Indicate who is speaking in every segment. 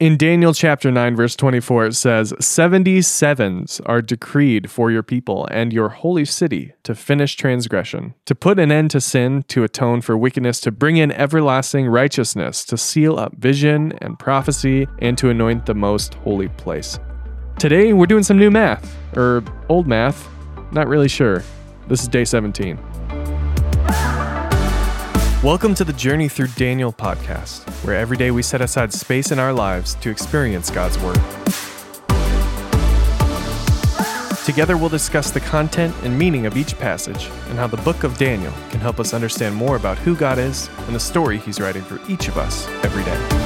Speaker 1: In Daniel chapter 9, verse 24, it says, 77s are decreed for your people and your holy city to finish transgression, to put an end to sin, to atone for wickedness, to bring in everlasting righteousness, to seal up vision and prophecy, and to anoint the most holy place. Today, we're doing some new math, or old math, not really sure. This is day 17. Welcome to the Journey Through Daniel podcast, where every day we set aside space in our lives to experience God's Word. Together, we'll discuss the content and meaning of each passage and how the book of Daniel can help us understand more about who God is and the story He's writing for each of us every day.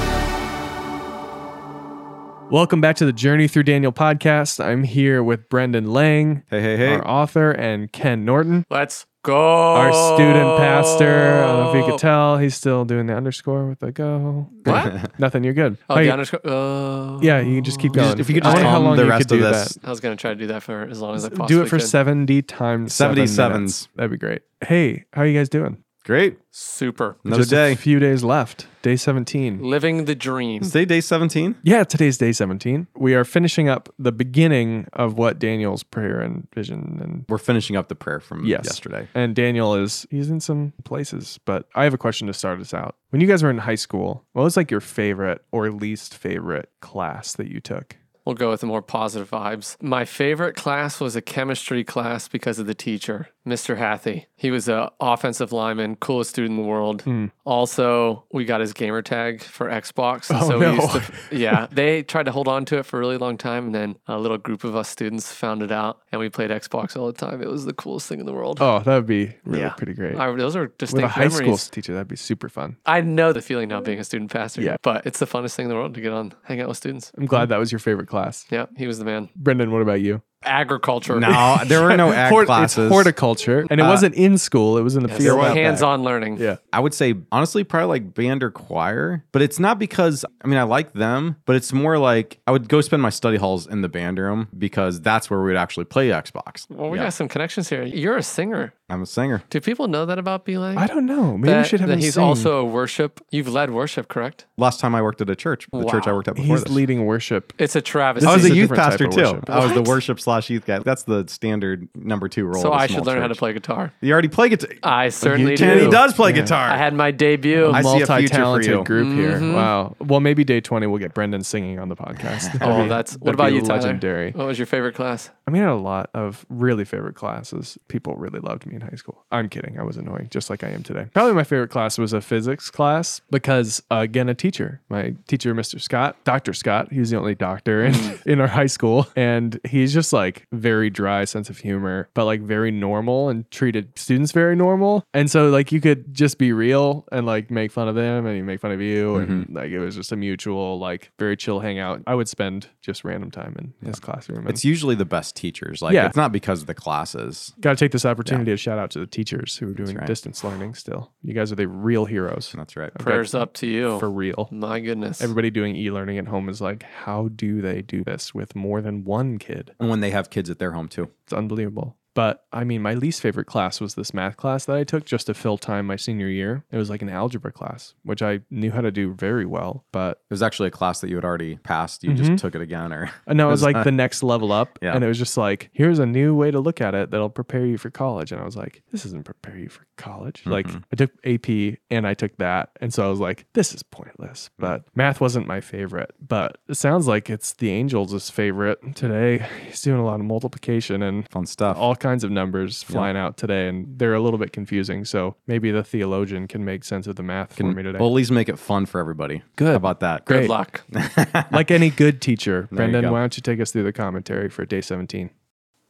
Speaker 1: Welcome back to the Journey Through Daniel podcast. I'm here with Brendan Lang,
Speaker 2: Hey, hey, hey.
Speaker 1: our author, and Ken Norton,
Speaker 3: Let's go.
Speaker 1: our student pastor. I don't know if you could tell, he's still doing the underscore with the go.
Speaker 3: What?
Speaker 1: Nothing, you're good.
Speaker 3: Oh,
Speaker 1: Hey,
Speaker 3: the underscore. Uh,
Speaker 1: yeah, you can just keep going.
Speaker 2: if you could
Speaker 1: I
Speaker 2: just
Speaker 1: wonder how
Speaker 2: calm
Speaker 1: long
Speaker 2: the
Speaker 1: you
Speaker 2: rest
Speaker 1: could
Speaker 2: of
Speaker 1: do
Speaker 2: this.
Speaker 1: that.
Speaker 3: I was gonna try to do that for as long as I possibly
Speaker 1: Do it for
Speaker 3: could.
Speaker 1: 70 times
Speaker 2: 70
Speaker 1: seven
Speaker 2: sevens.
Speaker 1: minutes. That'd be great. Hey, how are you guys doing?
Speaker 2: Great.
Speaker 3: Super.
Speaker 2: Another
Speaker 1: Just
Speaker 2: day.
Speaker 1: a few days left. Day 17.
Speaker 3: Living the dream.
Speaker 2: Is today day 17?
Speaker 1: Yeah, today's day 17. We are finishing up the beginning of what Daniel's prayer and vision and
Speaker 2: We're finishing up the prayer from
Speaker 1: Yes.
Speaker 2: yesterday.
Speaker 1: and Daniel is he's in some places, but I have a question to start us out. When you guys were in high school, what was like your favorite or least favorite class that you took?
Speaker 3: We'll go with the more positive vibes. My favorite class was a chemistry class because of the teacher, Mr. Hathy. He was an offensive lineman, coolest dude in the world.
Speaker 1: Hmm.
Speaker 3: Also, we got his gamer tag for Xbox.
Speaker 1: Oh,
Speaker 3: so
Speaker 1: no.
Speaker 3: we used to, yeah, they tried to hold on to it for a really long time, and then a little group of us students found it out, and we played Xbox all the time. It was the coolest thing in the world.
Speaker 1: Oh, that would be really
Speaker 3: Yeah.
Speaker 1: pretty great.
Speaker 3: I, those are
Speaker 1: With
Speaker 3: distinct
Speaker 1: a high school
Speaker 3: memories.
Speaker 1: teacher, that'd be super fun.
Speaker 3: I know the feeling now being a student pastor.
Speaker 1: Yeah.
Speaker 3: But it's the funnest thing in the world to get on, hang out with students.
Speaker 1: I'm glad that was your favorite class.
Speaker 3: Yeah, he was the man.
Speaker 1: Brendan, what about you?
Speaker 3: Agriculture.
Speaker 2: No, there were no ag
Speaker 1: Hort-
Speaker 2: classes.
Speaker 1: It's horticulture, and it
Speaker 2: Uh,
Speaker 1: wasn't in school. It was in the
Speaker 3: Yes,
Speaker 1: field. out back.
Speaker 3: hands-on learning.
Speaker 1: Yeah.
Speaker 2: I would say, honestly, probably like band or choir, but it's not because, I mean, I like them, but it's more like I would go spend my study halls in the band room because that's where we would actually play Xbox.
Speaker 3: Well, we
Speaker 2: Yeah.
Speaker 3: got some connections here. You're a singer.
Speaker 2: I'm a singer.
Speaker 3: Do people know that about Beeline?
Speaker 1: I don't know. Maybe
Speaker 3: that,
Speaker 1: we should have
Speaker 3: that
Speaker 1: him
Speaker 3: he's
Speaker 1: sing.
Speaker 3: also a worship. You've led worship, correct?
Speaker 2: Last time I worked at a church, the church I worked at before
Speaker 1: He's
Speaker 2: this.
Speaker 1: leading worship.
Speaker 3: It's a travesty.
Speaker 2: I was a
Speaker 1: is a
Speaker 2: youth pastor too.
Speaker 1: worship.
Speaker 2: I was the worship slash youth guy. That's the standard number two role.
Speaker 3: so
Speaker 2: of a
Speaker 3: I should
Speaker 2: small
Speaker 3: learn how to play guitar.
Speaker 2: You already play guitar.
Speaker 3: I certainly
Speaker 1: do.
Speaker 2: And he does play
Speaker 1: Yeah.
Speaker 2: guitar.
Speaker 3: I had my debut.
Speaker 2: I see a future for
Speaker 1: multi-talented
Speaker 2: you.
Speaker 1: group here.
Speaker 3: Mhm.
Speaker 1: Wow. Well, maybe day 20 we'll get Brendan singing on the podcast.
Speaker 3: Oh,
Speaker 1: be-
Speaker 3: that's what about you, Tyler?
Speaker 1: Legendary.
Speaker 3: What was your favorite class?
Speaker 1: I mean, I had a lot of really favorite classes. People really loved me in high school. I'm kidding. I was annoying, just like I am today. Probably my favorite class was a physics class because, uh, again, a teacher. My teacher, Mr. Scott, Dr. Scott, he's the only doctor in, in our high school. And he's just like very dry sense of humor, but like very normal and treated students very normal. And so, like, you could just be real and like make fun of them and he make fun of you. And like, it was just a mutual, like, very chill hangout. I would spend just random time in his classroom. And
Speaker 2: It's usually the best teachers. Like
Speaker 1: Yeah.
Speaker 2: it's not because of the classes.
Speaker 1: Got to take this opportunity to shout out to the teachers who are doing
Speaker 2: right.
Speaker 1: distance learning still. You guys are the real heroes.
Speaker 2: That's right.
Speaker 3: Prayers up to you.
Speaker 1: For real.
Speaker 3: my goodness.
Speaker 1: Everybody doing e learning at home is like, how do they do this with more than one kid?
Speaker 2: And when they have kids at their home too.
Speaker 1: It's unbelievable. But I mean, my least favorite class was this math class that I took just to fill time my senior year. It was like an algebra class, which I knew how to do very well. But
Speaker 2: It was actually a class that you had already passed. You
Speaker 1: Mhm.
Speaker 2: just took it again, or
Speaker 1: no, it was like the next level up.
Speaker 2: Yeah.
Speaker 1: And it was just like, here's a new way to look at it that'll prepare you for college. And I was like, this isn't prepare you for college. Like,
Speaker 2: Mhm.
Speaker 1: I took AP and I took that. And so I was like, this is pointless. But math wasn't my favorite. But it sounds like it's the Angels' favorite today. He's doing a lot of multiplication and
Speaker 2: fun stuff.
Speaker 1: all kinds of numbers flying out today. And they're a little bit confusing. So maybe the theologian can make sense of the math
Speaker 2: Can
Speaker 1: for me today.
Speaker 2: well, at least make it fun for everybody.
Speaker 1: Good.
Speaker 2: How about that?
Speaker 1: Great.
Speaker 3: Good luck.
Speaker 1: like any good teacher.
Speaker 2: There
Speaker 1: Brendan, why don't you take us through the commentary for day 17?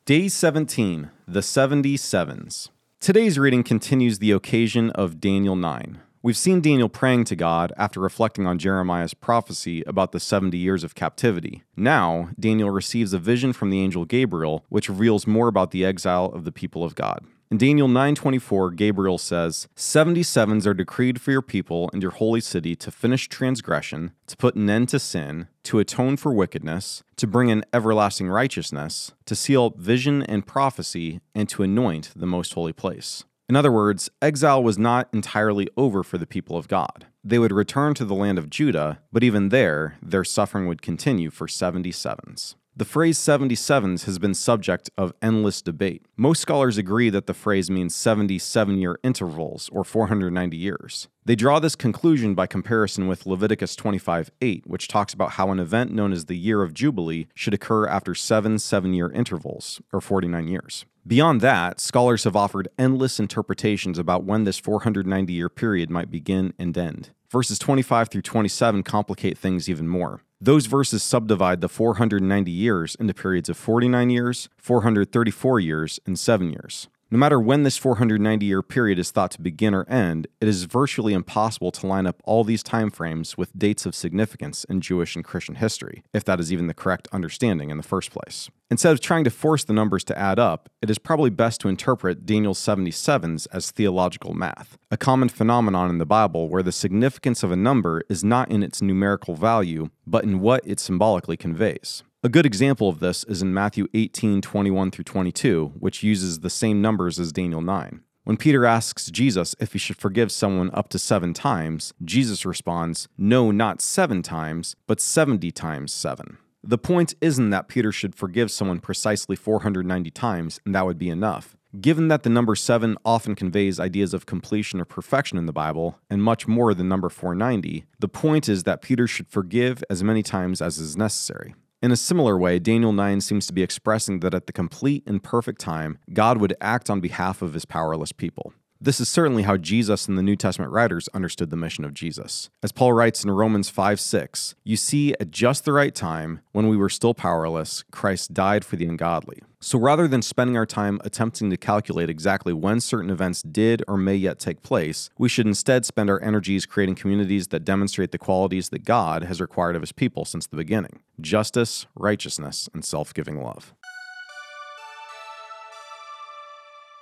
Speaker 2: Day 17, the 77s. Today's reading continues the occasion of Daniel 9. We've seen Daniel praying to God after reflecting on Jeremiah's prophecy about the 70 years of captivity. Now, Daniel receives a vision from the angel Gabriel, which reveals more about the exile of the people of God. In Daniel 9:24, Gabriel says, "77s are decreed for your people and your holy city to finish transgression, to put an end to sin, to atone for wickedness, to bring in everlasting righteousness, to seal vision and prophecy, and to anoint the most holy place." In other words, exile was not entirely over for the people of God. They would return to the land of Judah, but even there, their suffering would continue for 77s. The phrase 77s has been subject of endless debate. Most scholars agree that the phrase means 77 year intervals, or 490 years. They draw this conclusion by comparison with Leviticus 25 8, which talks about how an event known as the Year of Jubilee should occur after seven seven year intervals, or 49 years. Beyond that, scholars have offered endless interpretations about when this 490 year period might begin and end. Verses 25 through 27 complicate things even more. Those verses subdivide the 490 years into periods of 49 years, 434 years, and 7 years. No matter when this 490 year period is thought to begin or end, it is virtually impossible to line up all these timeframes with dates of significance in Jewish and Christian history, if that is even the correct understanding in the first place. Instead of trying to force the numbers to add up, it is probably best to interpret Daniel's 77s as theological math, a common phenomenon in the Bible where the significance of a number is not in its numerical value, but in what it symbolically conveys. A good example of this is in Matthew 18, 21 through 22, which uses the same numbers as Daniel 9. When Peter asks Jesus if he should forgive someone up to seven times, Jesus responds, No, not seven times, but 70 times seven. The point isn't that Peter should forgive someone precisely 490 times and that would be enough. Given that the number 7 often conveys ideas of completion or perfection in the Bible, and much more than number 490, the point is that Peter should forgive as many times as is necessary. In a similar way, Daniel 9 seems to be expressing that at the complete and perfect time, God would act on behalf of his powerless people. This is certainly how Jesus and the New Testament writers understood the mission of Jesus. As Paul writes in Romans 5 6, you see, at just the right time, when we were still powerless, Christ died for the ungodly. So rather than spending our time attempting to calculate exactly when certain events did or may yet take place, we should instead spend our energies creating communities that demonstrate the qualities that God has required of his people since the beginning justice, righteousness, and self giving love.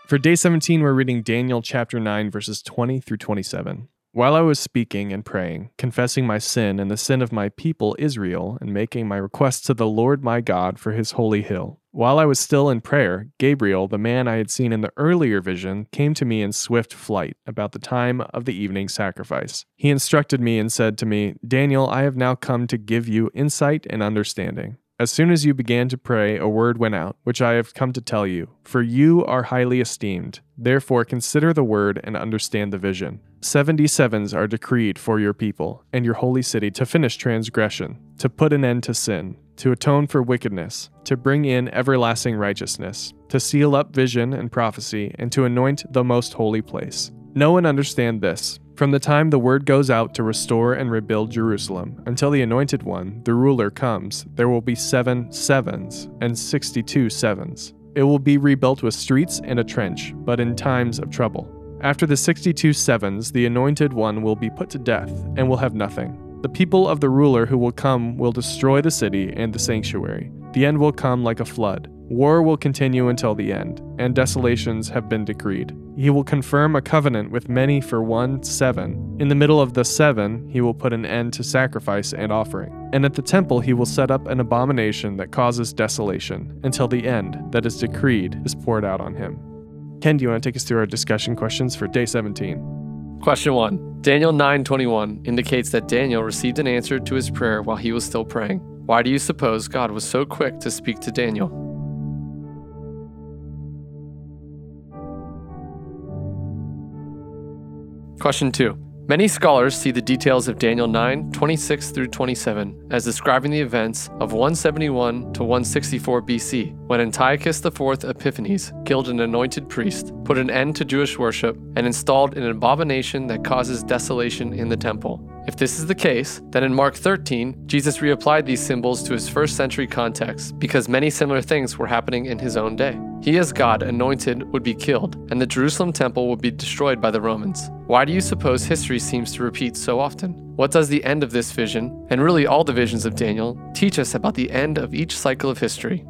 Speaker 1: For day 17, we're reading Daniel chapter 9, verses 20 through 27. While I was speaking and praying, confessing my sin and the sin of my people Israel, and making my requests to the Lord my God for his holy hill, while I was still in prayer, Gabriel, the man I had seen in the earlier vision, came to me in swift flight about the time of the evening sacrifice. He instructed me and said to me, Daniel, I have now come to give you insight and understanding. As soon as you began to pray, a word went out, which I have come to tell you. For you are highly esteemed. Therefore, consider the word and understand the vision. Seventy sevens are decreed for your people and your holy city to finish transgression, to put an end to sin, to atone for wickedness, to bring in everlasting righteousness, to seal up vision and prophecy, and to anoint the most holy place. Know and understand this. From the time the word goes out to restore and rebuild Jerusalem until the anointed one, the ruler, comes, there will be seven sevens and sixty two sevens. It will be rebuilt with streets and a trench, but in times of trouble. After the sixty two sevens, the anointed one will be put to death and will have nothing. The people of the ruler who will come will destroy the city and the sanctuary. The end will come like a flood. War will continue until the end, and desolations have been decreed. He will confirm a covenant with many for one seven. In the middle of the seven, he will put an end to sacrifice and offering. And at the temple, he will set up an abomination that causes desolation, until the end that is decreed is poured out on him. Ken, do you want to take us through our discussion questions for day 17?
Speaker 3: Question 1. Daniel 9:21 indicates that Daniel received an answer to his prayer while he was still praying. Why do you suppose God was so quick to speak to Daniel? Question 2. Many scholars see the details of Daniel 9, 26 through 27 as describing the events of 171 to 164 BC, when Antiochus IV Epiphanes killed an anointed priest, put an end to Jewish worship, and installed an abomination that causes desolation in the temple. If this is the case, then in Mark 13, Jesus reapplied these symbols to his first century context because many similar things were happening in his own day. He, as God, anointed, would be killed, and the Jerusalem temple would be destroyed by the Romans. Why do you suppose history seems to repeat so often? What does the end of this vision, and really all the visions of Daniel, teach us about the end of each cycle of history?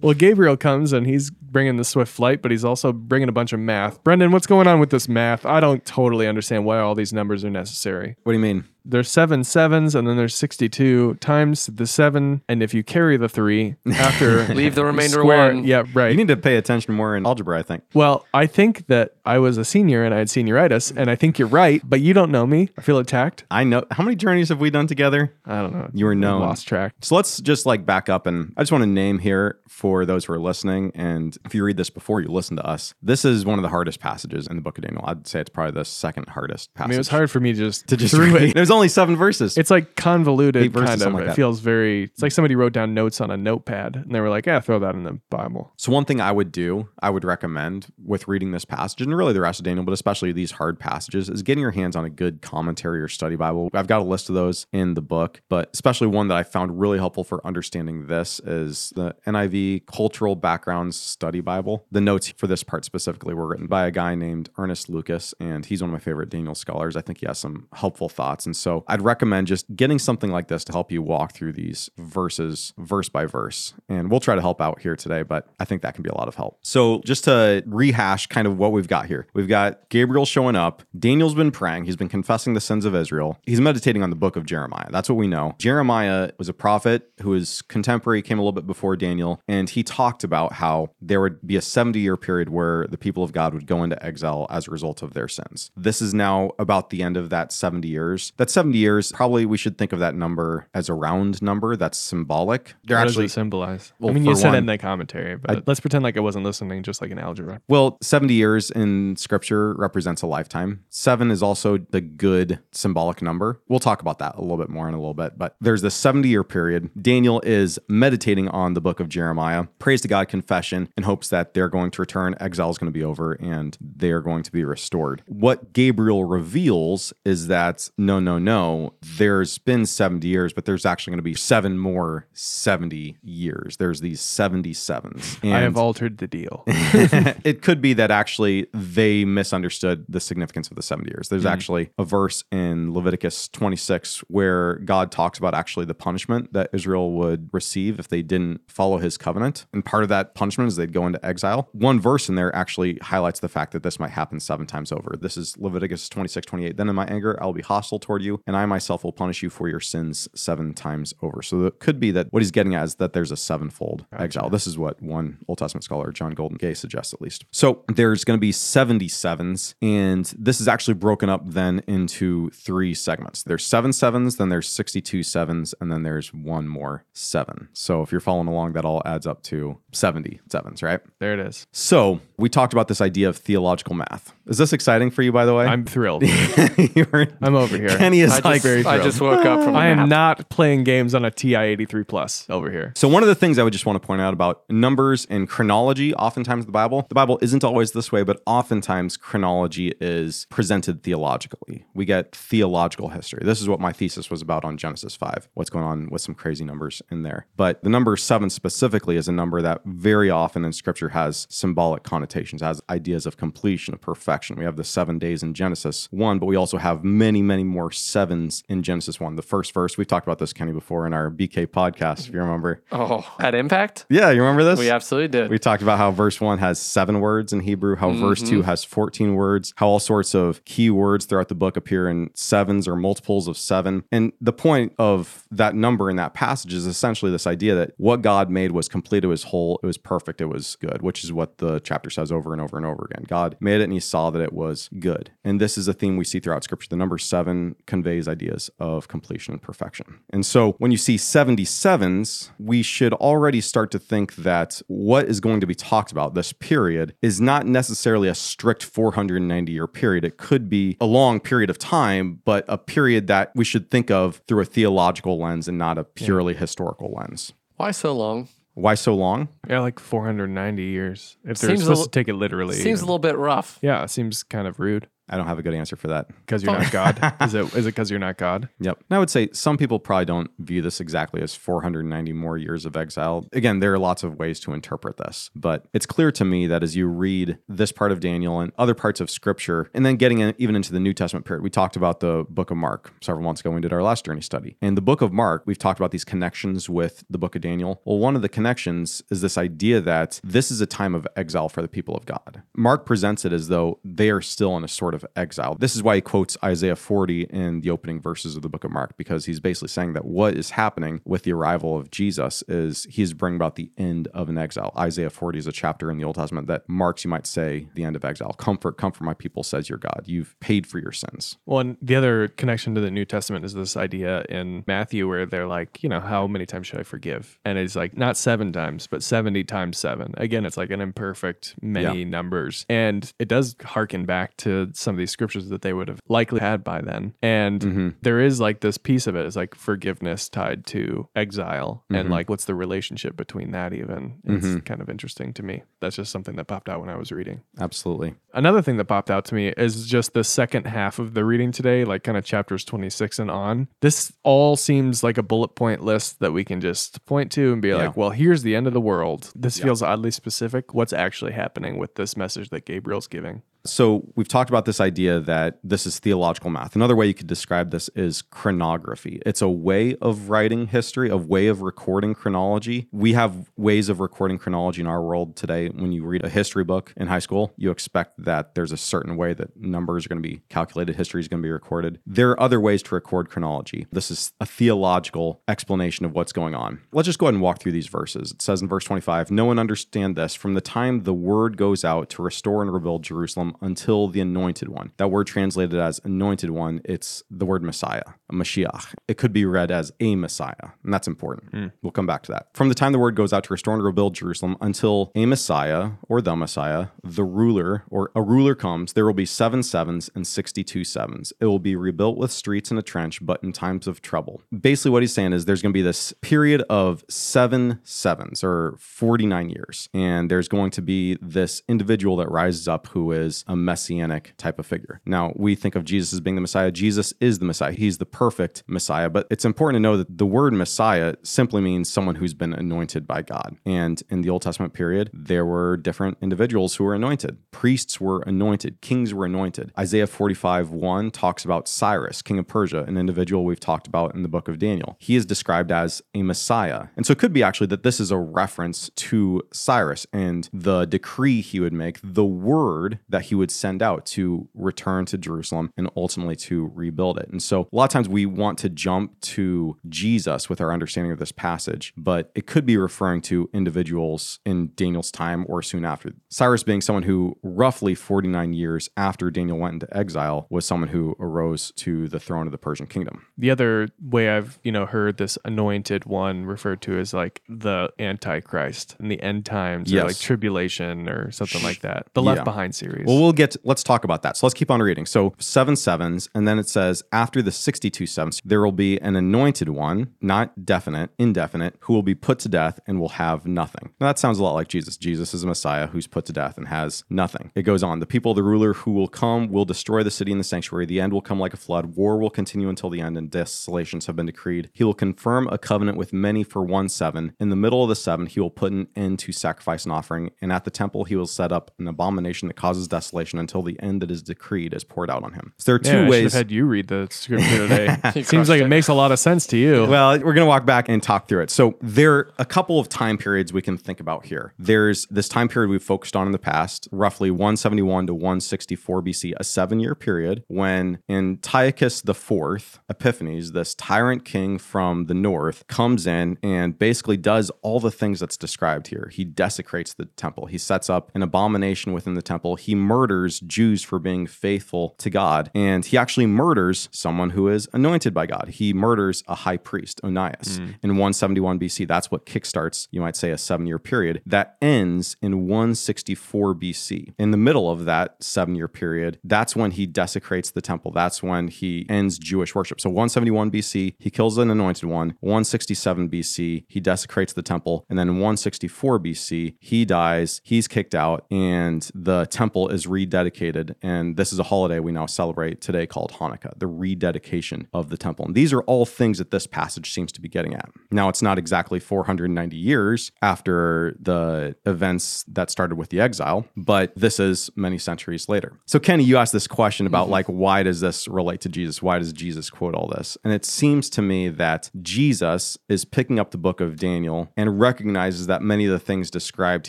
Speaker 1: Well, Gabriel comes and he's bringing the swift flight, but he's also bringing a bunch of math. Brendan, what's going on with this math? I don't totally understand why all these numbers are necessary.
Speaker 2: What do you mean?
Speaker 1: There's seven sevens and then there's 62 times the seven. And if you carry the three after
Speaker 3: Leave the remainder
Speaker 1: square,
Speaker 3: one.
Speaker 1: Yeah, right.
Speaker 2: You need to pay attention more in algebra, I think.
Speaker 1: well, I think that I was a senior and I had senioritis, and I think you're right, but you don't know me. I feel attacked.
Speaker 2: I know. How many journeys have we done together?
Speaker 1: I don't know.
Speaker 2: You were known.
Speaker 1: Lost track.
Speaker 2: So let's just like back up and I just want to name here for those who are listening. And if you read this before you listen to us, this is one of the hardest passages in the book of Daniel. I'd say it's probably the second hardest
Speaker 1: I mean, it was hard for me to just
Speaker 2: to just read.
Speaker 1: it.
Speaker 2: There's only seven verses.
Speaker 1: It's like convoluted,
Speaker 2: Eight verses,
Speaker 1: kind of.
Speaker 2: something like
Speaker 1: it
Speaker 2: that.
Speaker 1: feels very. It's like somebody wrote down notes on a notepad, and they were like, "Yeah, throw that in the Bible."
Speaker 2: So one thing I would do, I would recommend with reading this passage and really the rest of Daniel, but especially these hard passages, is getting your hands on a good commentary or study Bible. I've got a list of those in the book, but especially one that I found really helpful for understanding this is the NIV Cultural Backgrounds Study Bible. The notes for this part specifically were written by a guy named Ernest Lucas, and he's one of my favorite Daniel scholars. I think he has some helpful thoughts. And so I'd recommend just getting something like this to help you walk through these verses verse by verse. And we'll try to help out here today, but I think that can be a lot of help. So just to rehash kind of what we've got here, we've got Gabriel showing up. Daniel's been praying. He's been confessing the sins of Israel. He's meditating on the book of Jeremiah. That's what we know. Jeremiah was a prophet who was contemporary, came a little bit before Daniel, and he talked about how there would be a 70 year period where the people of God would go into exile as a result of their sins. This is now about the end of that 70 years. That 70 years, probably we should think of that number as a round number that's symbolic. They're
Speaker 1: what
Speaker 2: actually
Speaker 1: does it symbolize?
Speaker 2: Well,
Speaker 1: I mean, you said it in the commentary, but let's pretend like I wasn't listening, just like in algebra.
Speaker 2: Well, 70 years in scripture represents a lifetime. Seven is also the good symbolic number. We'll talk about that a little bit more in a little bit, but there's this 70 year period. Daniel is meditating on the book of Jeremiah, prays to God, confession, in hopes that they're going to return, exile is going to be over, and they're going to be restored. What Gabriel reveals is that no, no, no, there's been 70 years, but there's actually going to be seven more 70 years. There's these 77s.
Speaker 1: I have altered the deal.
Speaker 2: it could be that actually they misunderstood the significance of the 70 years. There's mm-hmm. actually a verse in Leviticus 26 where God talks about actually the punishment that Israel would receive if they didn't follow his covenant. And part of that punishment is they'd go into exile. One verse in there actually highlights the fact that this might happen seven times over. This is Leviticus 26, 28. Then in my anger, I will be hostile toward you, and I myself will punish you for your sins seven times over. So it could be that what he's getting at is that there's a sevenfold exile. This is what one Old Testament scholar, John Goldingay, suggests at least. So there's going to be 77s, and this is actually broken up then into three segments. There's seven sevens, then there's 62 sevens, and then there's one more seven. So if you're following along, that all adds up to 70 sevens, right?
Speaker 1: there it is.
Speaker 2: So we talked about this idea of theological math. Is this exciting for you, by the way?
Speaker 1: I'm thrilled.
Speaker 2: You
Speaker 1: I'm over here.
Speaker 2: Kenny is
Speaker 3: I
Speaker 2: like
Speaker 3: just, I just woke up from a
Speaker 1: I am
Speaker 3: nap.
Speaker 1: not playing games on a TI 83 plus over here.
Speaker 2: So one of the things I would just want to point out about numbers and chronology, oftentimes the Bible, the Bible isn't always this way, but oftentimes chronology is presented theologically. We get theological history. This is what my thesis was about on Genesis 5. What's going on with some crazy numbers in there. But the number 7 specifically is a number that very often in scripture has symbolic connotations, has ideas of completion, of perfection. We have the 7 days in Genesis 1, but we also have many, many more sevens in Genesis 1. The first verse, we've talked about this Kenny before in our BK podcast if you remember.
Speaker 3: Oh, at Impact?
Speaker 2: Yeah, you remember this?
Speaker 3: We absolutely did.
Speaker 2: We talked about how verse one has seven words in Hebrew, how verse two mm-hmm. has 14 words, how all sorts of key words throughout the book appear in sevens or multiples of seven. And the point of that number in that passage is essentially this idea that what God made was complete, it was whole, it was perfect, it was good, which is what the chapter says over and over and over again. God made it and he saw that it was good. And this is a theme we see throughout scripture. The number seven conveys ideas of completion and perfection. And so when you see 77s, we should already start to think that what is going to be talked about, this period, is not necessarily a strict 490 year period. It could be a long period of time, but a period that we should think of through a theological lens and not a purely historical lens.
Speaker 3: Why so long?
Speaker 2: Why so long?
Speaker 1: Yeah, like 490 years. If they're
Speaker 3: Seems
Speaker 1: supposed
Speaker 3: little-
Speaker 1: to take it literally.
Speaker 3: Seems a little bit rough.
Speaker 1: yeah, it seems kind of rude
Speaker 2: I don't have a good answer for that.
Speaker 1: because you're not God. Is it? Is it because you're not God?
Speaker 2: Yep. And I would say some people probably don't view this exactly as 490 more years of exile. Again, there are lots of ways to interpret this, but it's clear to me that as you read this part of Daniel and other parts of scripture, and then getting in, even into the New Testament period, we talked about the book of Mark several months ago when we did our last journey study. And the book of Mark, we've talked about these connections with the book of Daniel. Well, one of the connections is this idea that this is a time of exile for the people of God. Mark presents it as though they are still in a sort of of exile. This is why he quotes Isaiah 40 in the opening verses of the book of Mark, because he's basically saying that what is happening with the arrival of Jesus is he's bringing about the end of an exile. Isaiah 40 is a chapter in the Old Testament that marks, you might say, the end of exile. Comfort, comfort my people, says your God. You've paid for your sins.
Speaker 1: Well, and the other connection to the New Testament is this idea in Matthew where they're like, you know, how many times should I forgive? And it's like not seven times, but 70 times seven. Again, it's like an imperfect many numbers. And it does harken back to some of these scriptures that they would have likely had by then. And mm-hmm. there is like this piece of it is like forgiveness tied to exile. And mm-hmm. like, what's the relationship between that even? It's mm-hmm. kind of interesting to me. That's just something that popped out when I was reading.
Speaker 2: Absolutely.
Speaker 1: Another thing that popped out to me is just the second half of the reading today, like kind of chapters 26 and on. This all seems like a bullet point list that we can just point to and be like, well, here's the end of the world. This feels oddly specific. What's actually happening with this message that Gabriel's giving?
Speaker 2: So we've talked about this idea that this is theological math. Another way you could describe this is chronography. It's a way of writing history, a way of recording chronology. We have ways of recording chronology in our world today. When you read a history book in high school, you expect that there's a certain way that numbers are going to be calculated, history is going to be recorded. There are other ways to record chronology. This is a theological explanation of what's going on. Let's just go ahead and walk through these verses. It says in verse 25, No one understand this from the time the word goes out to restore and rebuild Jerusalem until the anointed one. That word translated as anointed one, it's the word Messiah, a Mashiach. It could be read as a Messiah, and that's important. Hmm. We'll come back to that. From the time the word goes out to restore and rebuild Jerusalem until a Messiah or the Messiah, the ruler or a ruler comes, there will be seven sevens and 62 sevens. It will be rebuilt with streets and a trench, but in times of trouble. Basically, what he's saying is there's going to be this period of seven sevens or 49 years, and there's going to be this individual that rises up who is a messianic type of figure. Now, we think of Jesus as being the Messiah. Jesus is the Messiah. He's the perfect Messiah, but it's important to know that the word Messiah simply means someone who's been anointed by God. And in the Old Testament period, there were different individuals who were anointed. Priests were anointed, kings were anointed. Isaiah 45 1 talks about Cyrus, king of Persia, an individual we've talked about in the book of Daniel. He is described as a Messiah. And so it could be actually that this is a reference to Cyrus and the decree he would make, the word that he would send out to return to Jerusalem and ultimately to rebuild it. And so a lot of times we want to jump to Jesus with our understanding of this passage, but it could be referring to individuals in Daniel's time or soon after. Cyrus being someone who roughly 49 years after Daniel went into exile was someone who arose to the throne of the Persian kingdom.
Speaker 1: The other way I've, you know, heard this anointed one referred to as like the antichrist in the end times or like tribulation or something like that. The Left
Speaker 2: Yeah.
Speaker 1: Behind series.
Speaker 2: Well, we'll get let's talk about that. So let's keep on reading. So seven sevens, and then it says after the sixty-two sevens, there will be an anointed one, not definite, indefinite, who will be put to death and will have nothing. Now that sounds a lot like Jesus. Jesus is a Messiah who's put to death and has nothing. It goes on. The people the ruler who will come will destroy the city and the sanctuary. The end will come like a flood. War will continue until the end, and desolations have been decreed. He will confirm a covenant with many for one seven. In the middle of the seven, he will put an end to sacrifice and offering, and at the temple he will set up an abomination that causes desolation until the end that is decreed is poured out on him. So there are
Speaker 1: Man,
Speaker 2: two
Speaker 1: I should
Speaker 2: ways.
Speaker 1: have had you read the scripture today. Seems like
Speaker 3: crushed
Speaker 1: it makes a lot of sense to you.
Speaker 2: Well, we're going to walk back and talk through it. So, there are a couple of time periods we can think about here. There's this time period we've focused on in the past, roughly 171 to 164 BC, a seven year period when Antiochus IV, Epiphanes, this tyrant king from the north, comes in and basically does all the things that's described here. He desecrates the temple, he sets up an abomination within the temple, he murders Jews for being faithful to God, and he actually murders someone who is anointed by God. He murders a high priest, Onias, mm. in 171 BC. That's what kickstarts, you might say, a seven year period that ends in 164 BC. In the middle of that seven year period, that's when he desecrates the temple. That's when he ends Jewish worship. So 171 BC, he kills an anointed one. 167 BC, he desecrates the temple. And then in 164 BC, he dies, he's kicked out, and the temple is rededicated. And this is a holiday we now celebrate today called Hanukkah, the rededication of the temple. And these are all things that this passage seems to be getting at. Now, it's not exactly 490 years after the events that started with the exile, but this is many centuries later. So, Kenny, you asked this question about mm-hmm. like, why does this relate to Jesus? Why does Jesus quote all this? And it seems to me that Jesus is picking up the book of Daniel and recognizes that many of the things described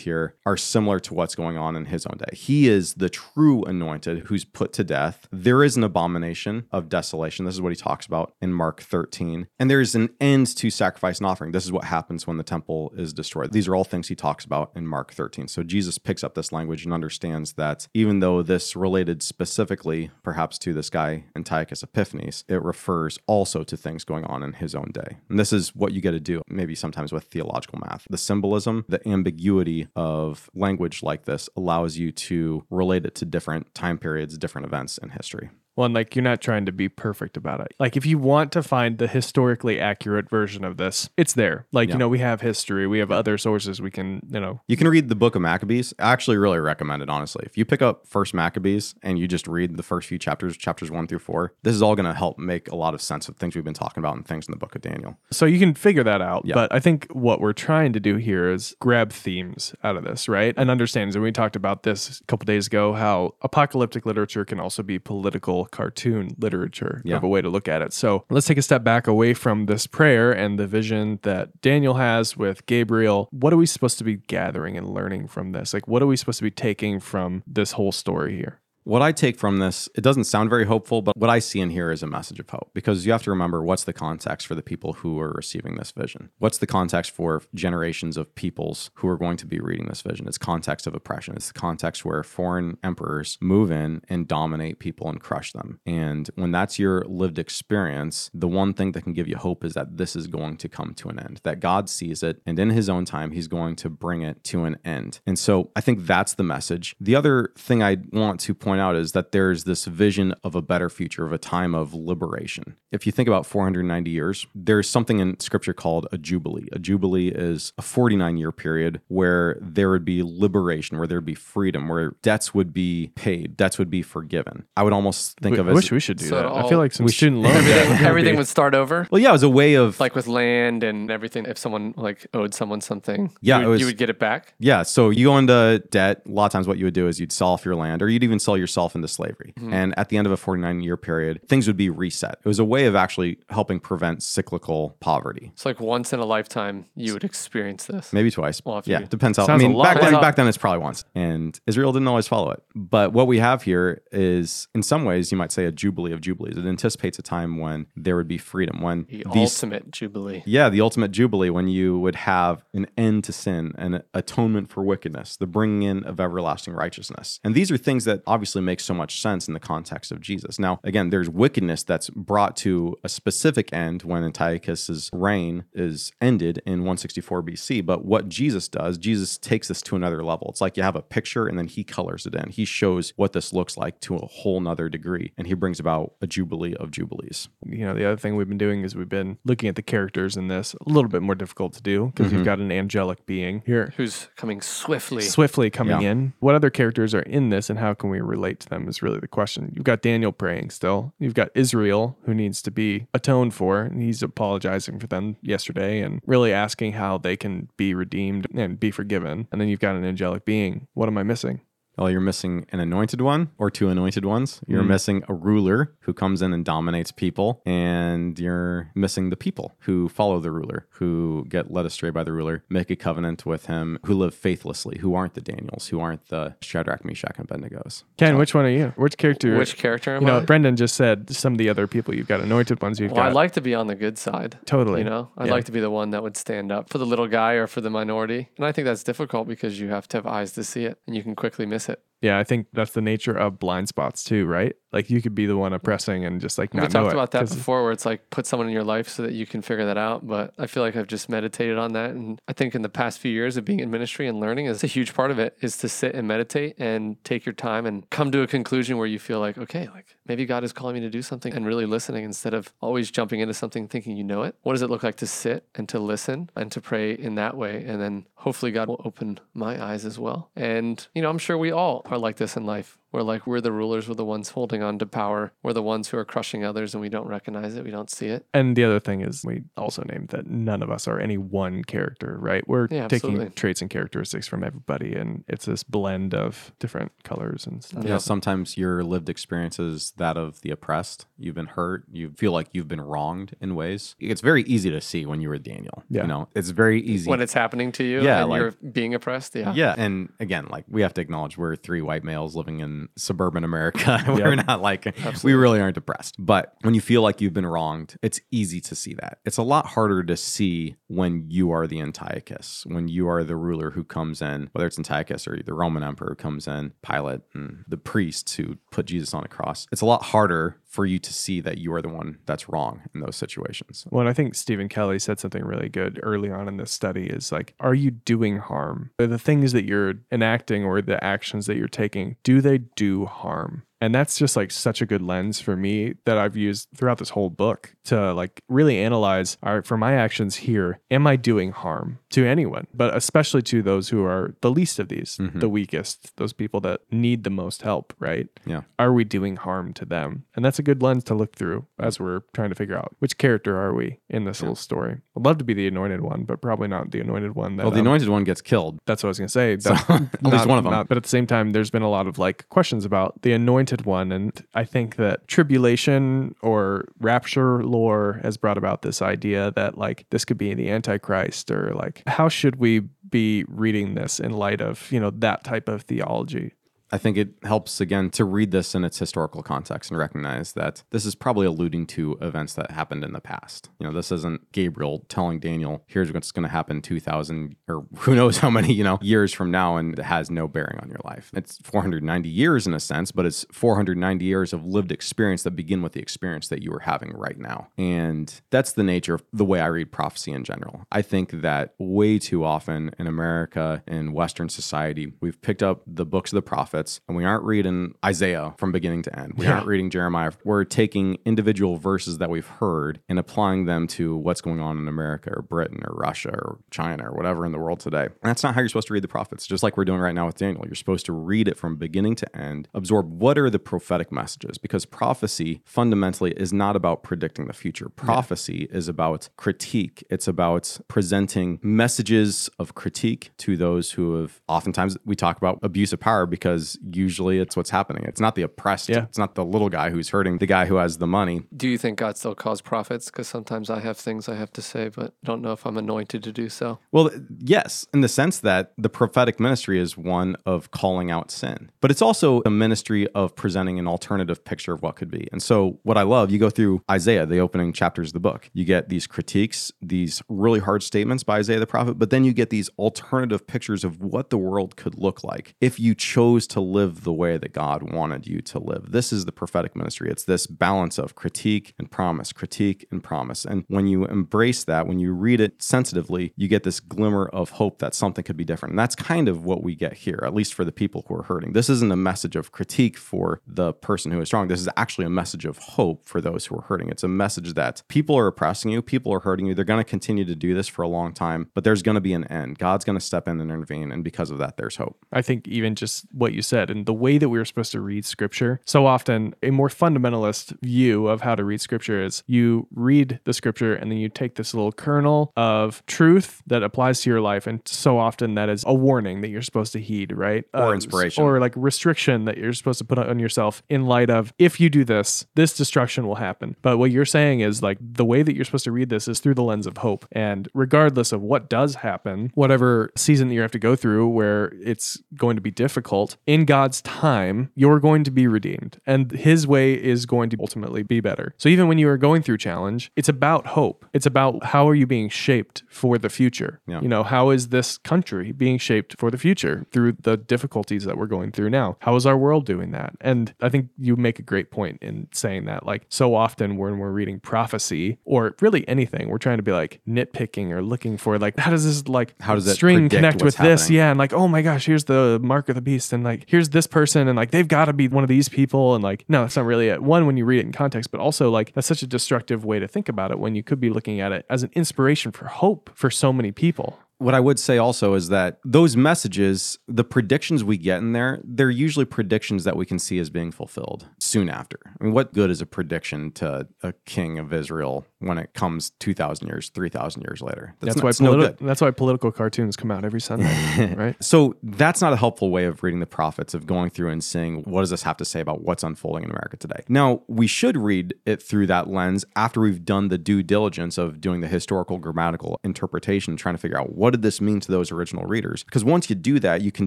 Speaker 2: here are similar to what's going on in his own day. He is the true anointed who's put to death. There is an abomination of desolation. This is what he talks about in Mark 13. And there's an end to sacrifice and offering. This is what happens when the temple is destroyed. These are all things he talks about in Mark 13. So Jesus picks up this language and understands that even though this related specifically perhaps to this guy Antiochus Epiphanes, it refers also to things going on in his own day. And this is what you get to do maybe sometimes with theological math. The symbolism, the ambiguity of language like this allows you to relate it to different time periods, different events in history.
Speaker 1: Well, and like you're not trying to be perfect about it. Like if you want to find the historically accurate version of this, it's there. Like,
Speaker 2: Yeah.
Speaker 1: you know, we have history, we have other sources we can, you know,
Speaker 2: You can read the book of Maccabees. I actually really recommend it, honestly. If you pick up First Maccabees and you just read the first few chapters, chapters one through four, this is all going to help make a lot of sense of things we've been talking about and things in the book of Daniel.
Speaker 1: So you can figure that out.
Speaker 2: Yeah.
Speaker 1: But I think what we're trying to do here is grab themes out of this, right? And understand. And we talked about this a couple days ago how apocalyptic literature can also be political cartoon literature
Speaker 2: Yeah.
Speaker 1: of a way to look at it. So let's take a step back away from this prayer and the vision that Daniel has with Gabriel. What are we supposed to be gathering and learning from this? Like, what are we supposed to be taking from this whole story here?
Speaker 2: What I take from this, it doesn't sound very hopeful, but what I see in here is a message of hope because you have to remember what's the context for the people who are receiving this vision? What's the context for generations of peoples who are going to be reading this vision? It's context of oppression. It's the context where foreign emperors move in and dominate people and crush them. And when that's your lived experience, the one thing that can give you hope is that this is going to come to an end, that God sees it and in his own time, he's going to bring it to an end. And so I think that's the message. The other thing I want to point out is that there's this vision of a better future, of a time of liberation. If you think about 490 years, there's something in scripture called a jubilee. A jubilee is a 49 year period where there would be liberation, where there'd be freedom, where debts would be paid, debts would be forgiven. I would almost think
Speaker 1: We-
Speaker 2: of
Speaker 1: I wish we should do
Speaker 3: So
Speaker 1: that.
Speaker 3: it
Speaker 1: I feel like some
Speaker 2: we should-
Speaker 1: student loan debt
Speaker 3: Everything,
Speaker 1: would
Speaker 3: everything would start over.
Speaker 2: well, yeah, it was a way of
Speaker 3: Like with land and everything, if someone like owed someone something,
Speaker 2: Yeah,
Speaker 3: you would,
Speaker 2: was-
Speaker 3: you would get it back.
Speaker 2: Yeah, so you go into debt. A lot of times, what you would do is you'd sell off your land, or you'd even sell yourself into slavery. Mm-hmm. And at the end of a 49 year period, things would be reset. It was a way of actually helping prevent cyclical poverty.
Speaker 3: It's like once in a lifetime you would experience this.
Speaker 2: Maybe twice.
Speaker 3: Well,
Speaker 2: yeah,
Speaker 3: you-
Speaker 2: depends how. I
Speaker 1: Sounds a
Speaker 2: mean, back then, back then it's probably once, and Israel didn't always follow it. But what we have here is, in some ways, you might say a jubilee of jubilees. It anticipates a time when there would be freedom, when
Speaker 3: The
Speaker 2: these
Speaker 3: ultimate jubilee.
Speaker 2: yeah, the ultimate jubilee when you would have an end to sin and atonement for wickedness, the bringing in of everlasting righteousness. And these are things that obviously make so much sense in the context of Jesus. Now, again, there's wickedness that's brought to a specific end when Antiochus's reign is ended in 164 BC. But what Jesus does, Jesus takes this to another level. It's like you have a picture and then he colors it in. He shows what this looks like to a whole nother degree. And he brings about a jubilee of jubilees.
Speaker 1: you know, the other thing we've been doing is we've been looking at the characters in this a little bit more difficult to do because you've mm-hmm. got an angelic being here
Speaker 3: Who's coming swiftly.
Speaker 1: swiftly coming
Speaker 2: Yeah.
Speaker 1: in. What other characters are in this and how can we relate to them is really the question. You've got Daniel praying still. You've got Israel who needs to be atoned for and he's apologizing for them yesterday and really asking how they can be redeemed and be forgiven. And then you've got an angelic being. What am I missing?
Speaker 2: Well, you're missing an anointed one or two anointed ones. You're mm-hmm. missing a ruler who comes in and dominates people, and you're missing the people who follow the ruler, who get led astray by the ruler, make a covenant with him, who live faithlessly, who aren't the Daniels, who aren't the Shadrach, Meshach, and Abednego's.
Speaker 1: Ken, which one are you? Which character?
Speaker 3: Which character am
Speaker 1: you know,
Speaker 3: I?
Speaker 1: Brendan just said some of the other people. You've got anointed ones. You've
Speaker 3: Well,
Speaker 1: got
Speaker 3: I'd like to be on the good side.
Speaker 1: Totally.
Speaker 3: You know, I'd
Speaker 1: Yeah.
Speaker 3: like to be the one that would stand up for the little guy or for the minority. And I think that's difficult because you have to have eyes to see it and you can quickly miss it.
Speaker 1: Yeah, I think that's the nature of blind spots too, right? Like you could be the one oppressing and just like
Speaker 3: We
Speaker 1: not know
Speaker 3: talked about that before where it's like put someone in your life so that you can figure that out. But I feel like I've just meditated on that. And I think in the past few years of being in ministry and learning is a huge part of it is to sit and meditate and take your time and come to a conclusion where you feel like, okay, like maybe God is calling me to do something and really listening instead of always jumping into something thinking you know it. What does it look like to sit and to listen and to pray in that way? And then hopefully God will open my eyes as well. And, you know, I'm sure we all are like this in life. We're like, we're the rulers, we're the ones holding on to power, we're the ones who are crushing others, and we don't recognize it, we don't see it.
Speaker 1: And the other thing is, we also named that none of us are any one character, right? We're
Speaker 3: Yeah,
Speaker 1: taking
Speaker 3: absolutely.
Speaker 1: traits and characteristics from everybody, and it's this blend of different colors and stuff.
Speaker 2: Yeah, sometimes your lived experience is that of the oppressed. You've been hurt. You feel like you've been wronged in ways. It's very easy to see when you were Daniel.
Speaker 1: Yeah.
Speaker 2: You know, it's very easy.
Speaker 3: When it's happening to you
Speaker 2: Yeah,
Speaker 3: and
Speaker 2: like-
Speaker 3: you're being oppressed, yeah.
Speaker 2: Yeah. And again, like we have to acknowledge we're three white males living in in suburban America. we're not like, we really aren't depressed. But when you feel like you've been wronged, it's easy to see that. It's a lot harder to see when you are the Antiochus, when you are the ruler who comes in, whether it's Antiochus or the Roman emperor who comes in, Pilate, and the priests who put Jesus on a cross. It's a lot harder for you to see that you are the one that's wrong in those situations.
Speaker 1: Well, and I think Stephen Kelly said something really good early on in this study is like, are you doing harm? Are the things that you're enacting or the actions that you're taking, do they do harm? And that's just like such a good lens for me that I've used throughout this whole book to like really analyze all right, for my actions here, am I doing harm to anyone, but especially to those who are the least of these, the weakest, those people that need the most help, right?
Speaker 2: Yeah.
Speaker 1: Are we doing harm to them? And that's a good lens to look through as we're trying to figure out which character are we in this little story. I'd love to be the anointed one, but probably not the anointed one. That,
Speaker 2: Well, the
Speaker 1: um,
Speaker 2: anointed one gets killed.
Speaker 1: that's what I was gonna say. That-
Speaker 2: at least one of them.
Speaker 1: but at the same time, there's been a lot of like questions about the anointed one, and I think that tribulation or rapture lore has brought about this idea that like this could be the antichrist, or like how should we be reading this in light of you know that type of theology?
Speaker 2: I think it helps again to read this in its historical context and recognize that this is probably alluding to events that happened in the past. You know, this isn't Gabriel telling Daniel, here's what's going to happen 2000 or who knows how many, you know, years from now and it has no bearing on your life. It's 490 years in a sense, but it's 490 years of lived experience that begin with the experience that you are having right now. And that's the nature of the way I read prophecy in general. I think that way too often in America in Western society, we've picked up the books of the prophets and we aren't reading Isaiah from beginning to end. We aren't reading Jeremiah. We're taking individual verses that we've heard and applying them to what's going on in America or Britain or Russia or China or whatever in the world today. And that's not how you're supposed to read the prophets, just like we're doing right now with Daniel. You're supposed to read it from beginning to end, absorb what are the prophetic messages, because prophecy fundamentally is not about predicting the future. Prophecy is about critique, it's about presenting messages of critique to those who have oftentimes we talk about abuse of power because usually it's what's happening. It's not the oppressed,
Speaker 1: Yeah.
Speaker 2: it's not the little guy who's hurting the guy who has the money.
Speaker 3: Do you think God still calls prophets? Because sometimes I have things I have to say, but I don't know if I'm anointed to do so.
Speaker 2: Well, yes, in the sense that the prophetic ministry is one of calling out sin, but it's also a ministry of presenting an alternative picture of what could be. And so, what I love, you go through Isaiah, the opening chapters of the book, you get these critiques, these really hard statements by Isaiah the prophet, but then you get these alternative pictures of what the world could look like if you chose to live the way that God wanted you to live. This is the prophetic ministry. It's this balance of critique and promise, critique and promise. And when you embrace that, when you read it sensitively, you get this glimmer of hope that something could be different. And that's kind of what we get here, at least for the people who are hurting. This isn't a message of critique for the person who is strong. This is actually a message of hope for those who are hurting. It's a message that people are oppressing you, people are hurting you. They're going to continue to do this for a long time, but there's going to be an end. God's going to step in and intervene. And because of that, there's hope.
Speaker 1: I think even just what you said and the way that we were supposed to read scripture. So often, a more fundamentalist view of how to read scripture is you read the scripture and then you take this little kernel of truth that applies to your life. And so often, that is a warning that you're supposed to heed, right?
Speaker 2: Or
Speaker 1: Um,
Speaker 2: inspiration.
Speaker 1: Or like restriction that you're supposed to put on yourself in light of if you do this, this destruction will happen. But what you're saying is like the way that you're supposed to read this is through the lens of hope. And regardless of what does happen, whatever season that you have to go through where it's going to be difficult, in God's time, you're going to be redeemed. And his way is going to ultimately be better. So even when you are going through challenge, it's about hope. It's about how are you being shaped for the future?
Speaker 2: Yeah.
Speaker 1: You know, how is this country being shaped for the future through the difficulties that we're going through now? How is our world doing that? And I think you make a great point in saying that. Like, so often when we're reading prophecy or really anything, we're trying to be like nitpicking or looking for like, how does this like
Speaker 2: How does it
Speaker 1: string connect with
Speaker 2: what's
Speaker 1: this? Yeah. And like, oh my gosh, here's the mark of the beast. And like, here's this person. And like, they've got to be one of these people. And like, no, that's not really it. One, when you read it in context, but also like, that's such a destructive way to think about it when you could be looking at it as an inspiration for hope for so many people.
Speaker 2: What I would say also is that those messages, the predictions we get in there, they're usually predictions that we can see as being fulfilled soon after. I mean, what good is a prediction to a king of Israel when it comes 2,000 years, 3,000 years later?
Speaker 1: That's,
Speaker 2: not-
Speaker 1: why
Speaker 2: it's no good.
Speaker 1: that's why political cartoons come out every Sunday, right?
Speaker 2: So that's not a helpful way of reading the prophets, of going through and seeing what does this have to say about what's unfolding in America today. Now, we should read it through that lens after we've done the due diligence of doing the historical grammatical interpretation, trying to figure out what did this mean to those original readers? Because once you do that, you can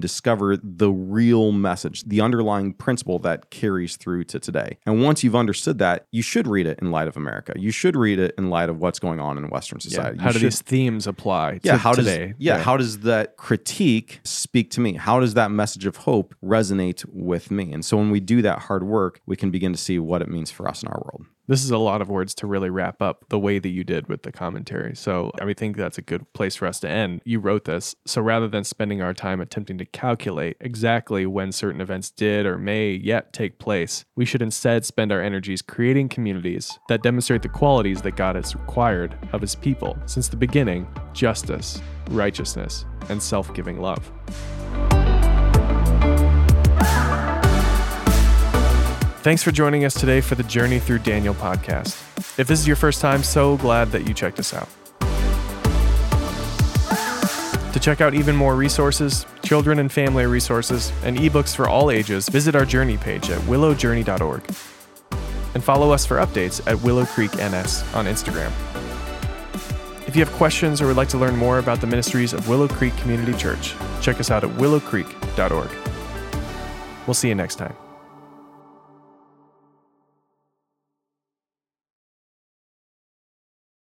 Speaker 2: discover the real message, the underlying principle that carries through to today. And once you've understood that, you should read it in light of America. You should read it in light of what's going on in Western society.
Speaker 1: How
Speaker 2: You
Speaker 1: do
Speaker 2: should-
Speaker 1: these themes apply
Speaker 2: yeah,
Speaker 1: to
Speaker 2: how
Speaker 1: today?
Speaker 2: does yeah, how does that critique speak to me? How does that message of hope resonate with me? And so when we do that hard work, we can begin to see what it means for us in our world.
Speaker 1: This is a lot of words to really wrap up the way that you did with the commentary. So I would think that's a good place for us to end. You wrote this. So rather than spending our time attempting to calculate exactly when certain events did or may yet take place, we should instead spend our energies creating communities that demonstrate the qualities that God has required of his people since the beginning justice, righteousness, and self giving love. Thanks for joining us today for the Journey Through Daniel podcast. If this is your first time, so glad that you checked us out. To check out even more resources, children and family resources, and ebooks for all ages, visit our Journey page at willowjourney.org. And follow us for updates at Willow Creek NS on Instagram. If you have questions or would like to learn more about the ministries of Willow Creek Community Church, check us out at willowcreek.org. We'll see you next time.